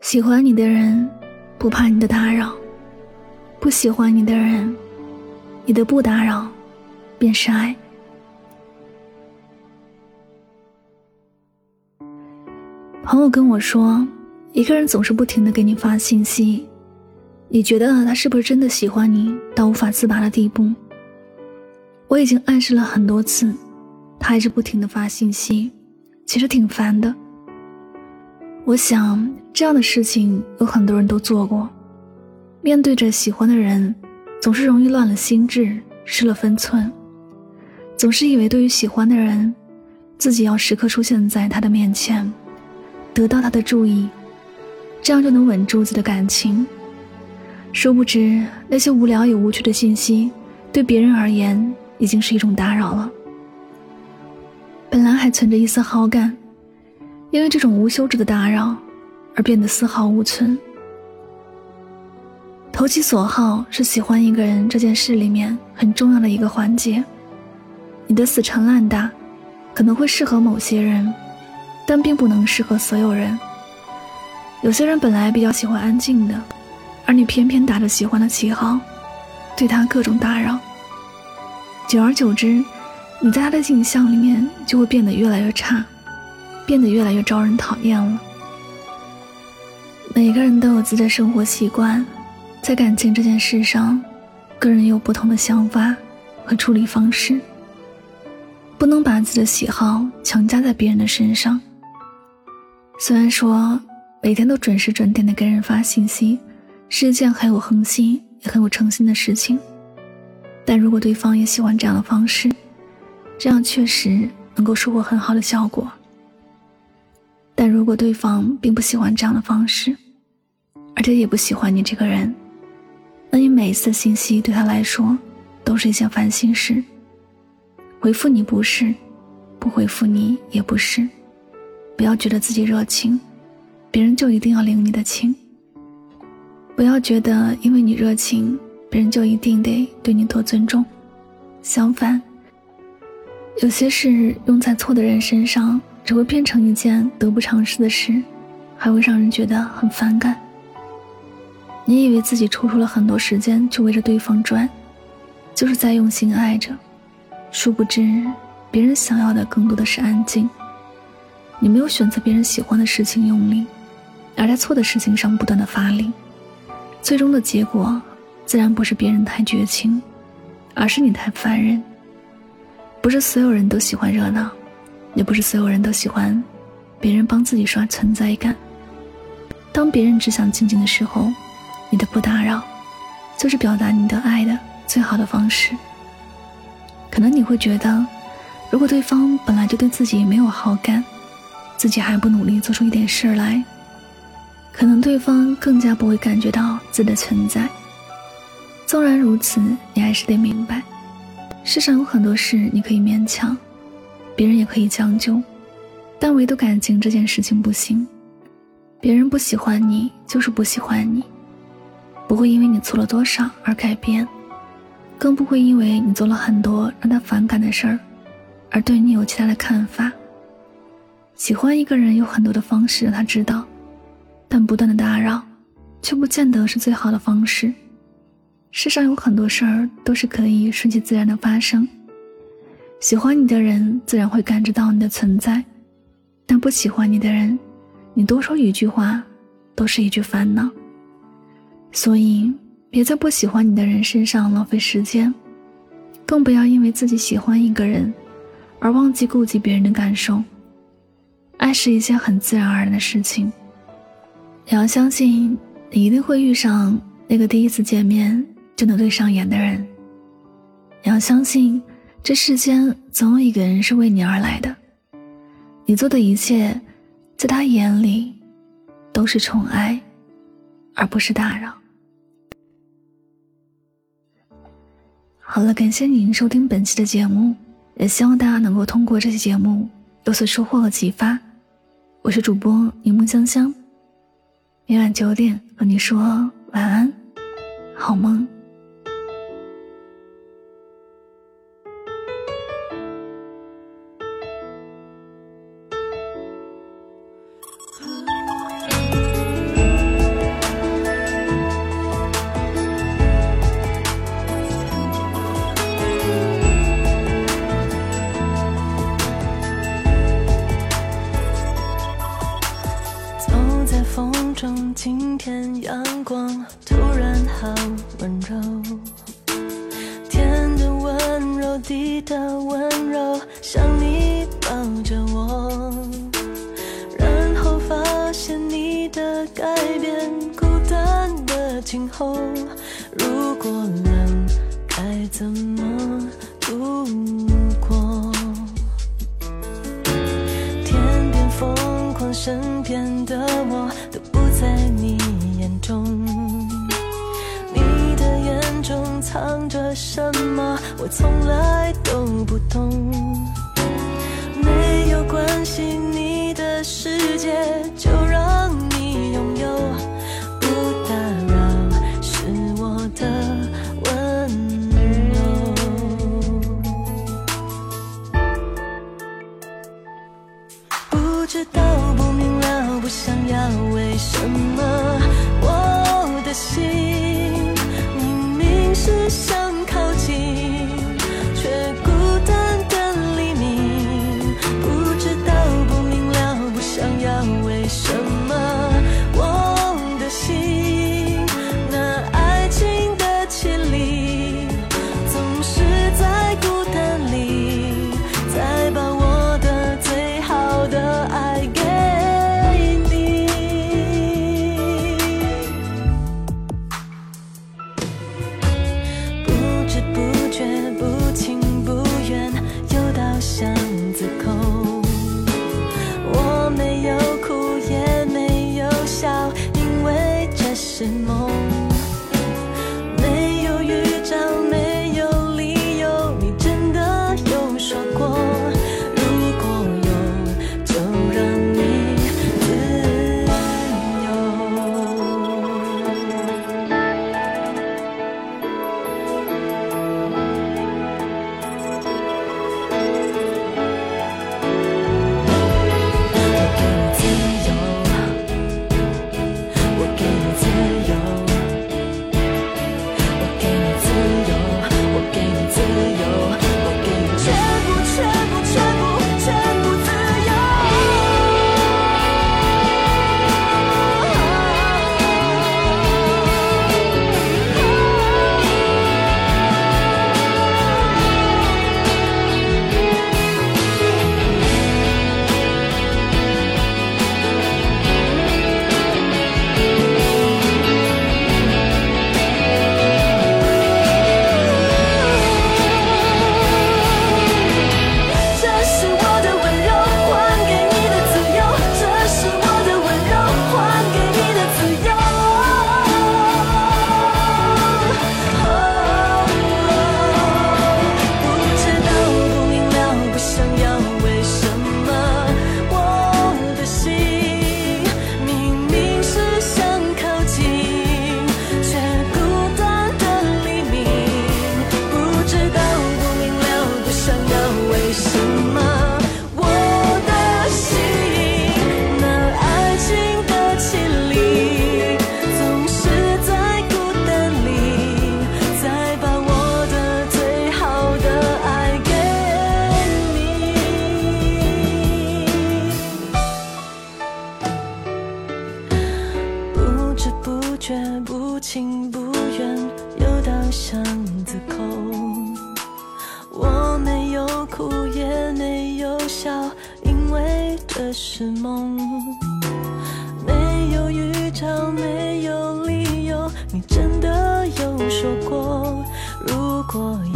喜欢你的人，不怕你的打扰；不喜欢你的人，你的不打扰，便是爱。朋友跟我说，一个人总是不停的给你发信息，你觉得他是不是真的喜欢你到无法自拔的地步？我已经暗示了很多次，他还是不停的发信息，其实挺烦的。我想这样的事情有很多人都做过。面对着喜欢的人，总是容易乱了心智，失了分寸。总是以为对于喜欢的人，自己要时刻出现在他的面前，得到他的注意，这样就能稳住自己的感情。殊不知那些无聊也无趣的信息，对别人而言已经是一种打扰了。本来还存着一丝好感。因为这种无休止的打扰，而变得丝毫无存。投其所好是喜欢一个人这件事里面很重要的一个环节。你的死缠烂打，可能会适合某些人，但并不能适合所有人。有些人本来比较喜欢安静的，而你偏偏打着喜欢的旗号，对他各种打扰。久而久之，你在他的印象里面就会变得越来越差。变得越来越招人讨厌了。每个人都有自己的生活习惯，在感情这件事上，个人有不同的想法和处理方式。不能把自己的喜好强加在别人的身上。虽然说每天都准时准点的给人发信息，是一件很有恒心也很有诚心的事情，但如果对方也喜欢这样的方式，这样确实能够收获很好的效果。但如果对方并不喜欢这样的方式，而且也不喜欢你这个人，那你每一次信息对他来说都是一件烦心事。回复你不是，不回复你也不是。不要觉得自己热情，别人就一定要领你的情。不要觉得因为你热情，别人就一定得对你多尊重。相反，有些事用在错的人身上。只会变成一件得不偿失的事，还会让人觉得很反感。你以为自己抽出了很多时间去围着对方转，就是在用心爱着，殊不知别人想要的更多的是安静。你没有选择别人喜欢的事情用力，而在错的事情上不断的发力，最终的结果自然不是别人太绝情，而是你太烦人。不是所有人都喜欢热闹。也不是所有人都喜欢别人帮自己刷存在感。当别人只想静静的时候，你的不打扰，就是表达你的爱的最好的方式。可能你会觉得，如果对方本来就对自己没有好感，自己还不努力做出一点事儿来，可能对方更加不会感觉到自己的存在。纵然如此，你还是得明白，世上有很多事你可以勉强。别人也可以将就，但唯独感情这件事情不行。别人不喜欢你，就是不喜欢你，不会因为你错了多少而改变，更不会因为你做了很多让他反感的事儿，而对你有其他的看法。喜欢一个人有很多的方式让他知道，但不断的打扰，却不见得是最好的方式。世上有很多事儿都是可以顺其自然的发生。喜欢你的人自然会感知到你的存在，但不喜欢你的人，你多说一句话，都是一句烦恼。所以，别在不喜欢你的人身上浪费时间，更不要因为自己喜欢一个人，而忘记顾及别人的感受。爱是一件很自然而然的事情，你要相信，你一定会遇上那个第一次见面就能对上眼的人。你要相信。这世间总有一个人是为你而来的，你做的一切，在他眼里，都是宠爱，而不是打扰。好了，感谢您收听本期的节目，也希望大家能够通过这期节目有所收获和启发。我是主播柠檬香香，每晚九点和你说晚安，好梦。中今天阳光突然好温柔，天的温柔，地的温柔，像你抱着我，然后发现你的改变，孤单的今后，如果冷，该怎么度过？天边疯狂，身边的我。什么？我从来都不懂。没有关系，你的世界就是梦。因为这是梦，没有预兆，没有理由。你真的有说过，如果。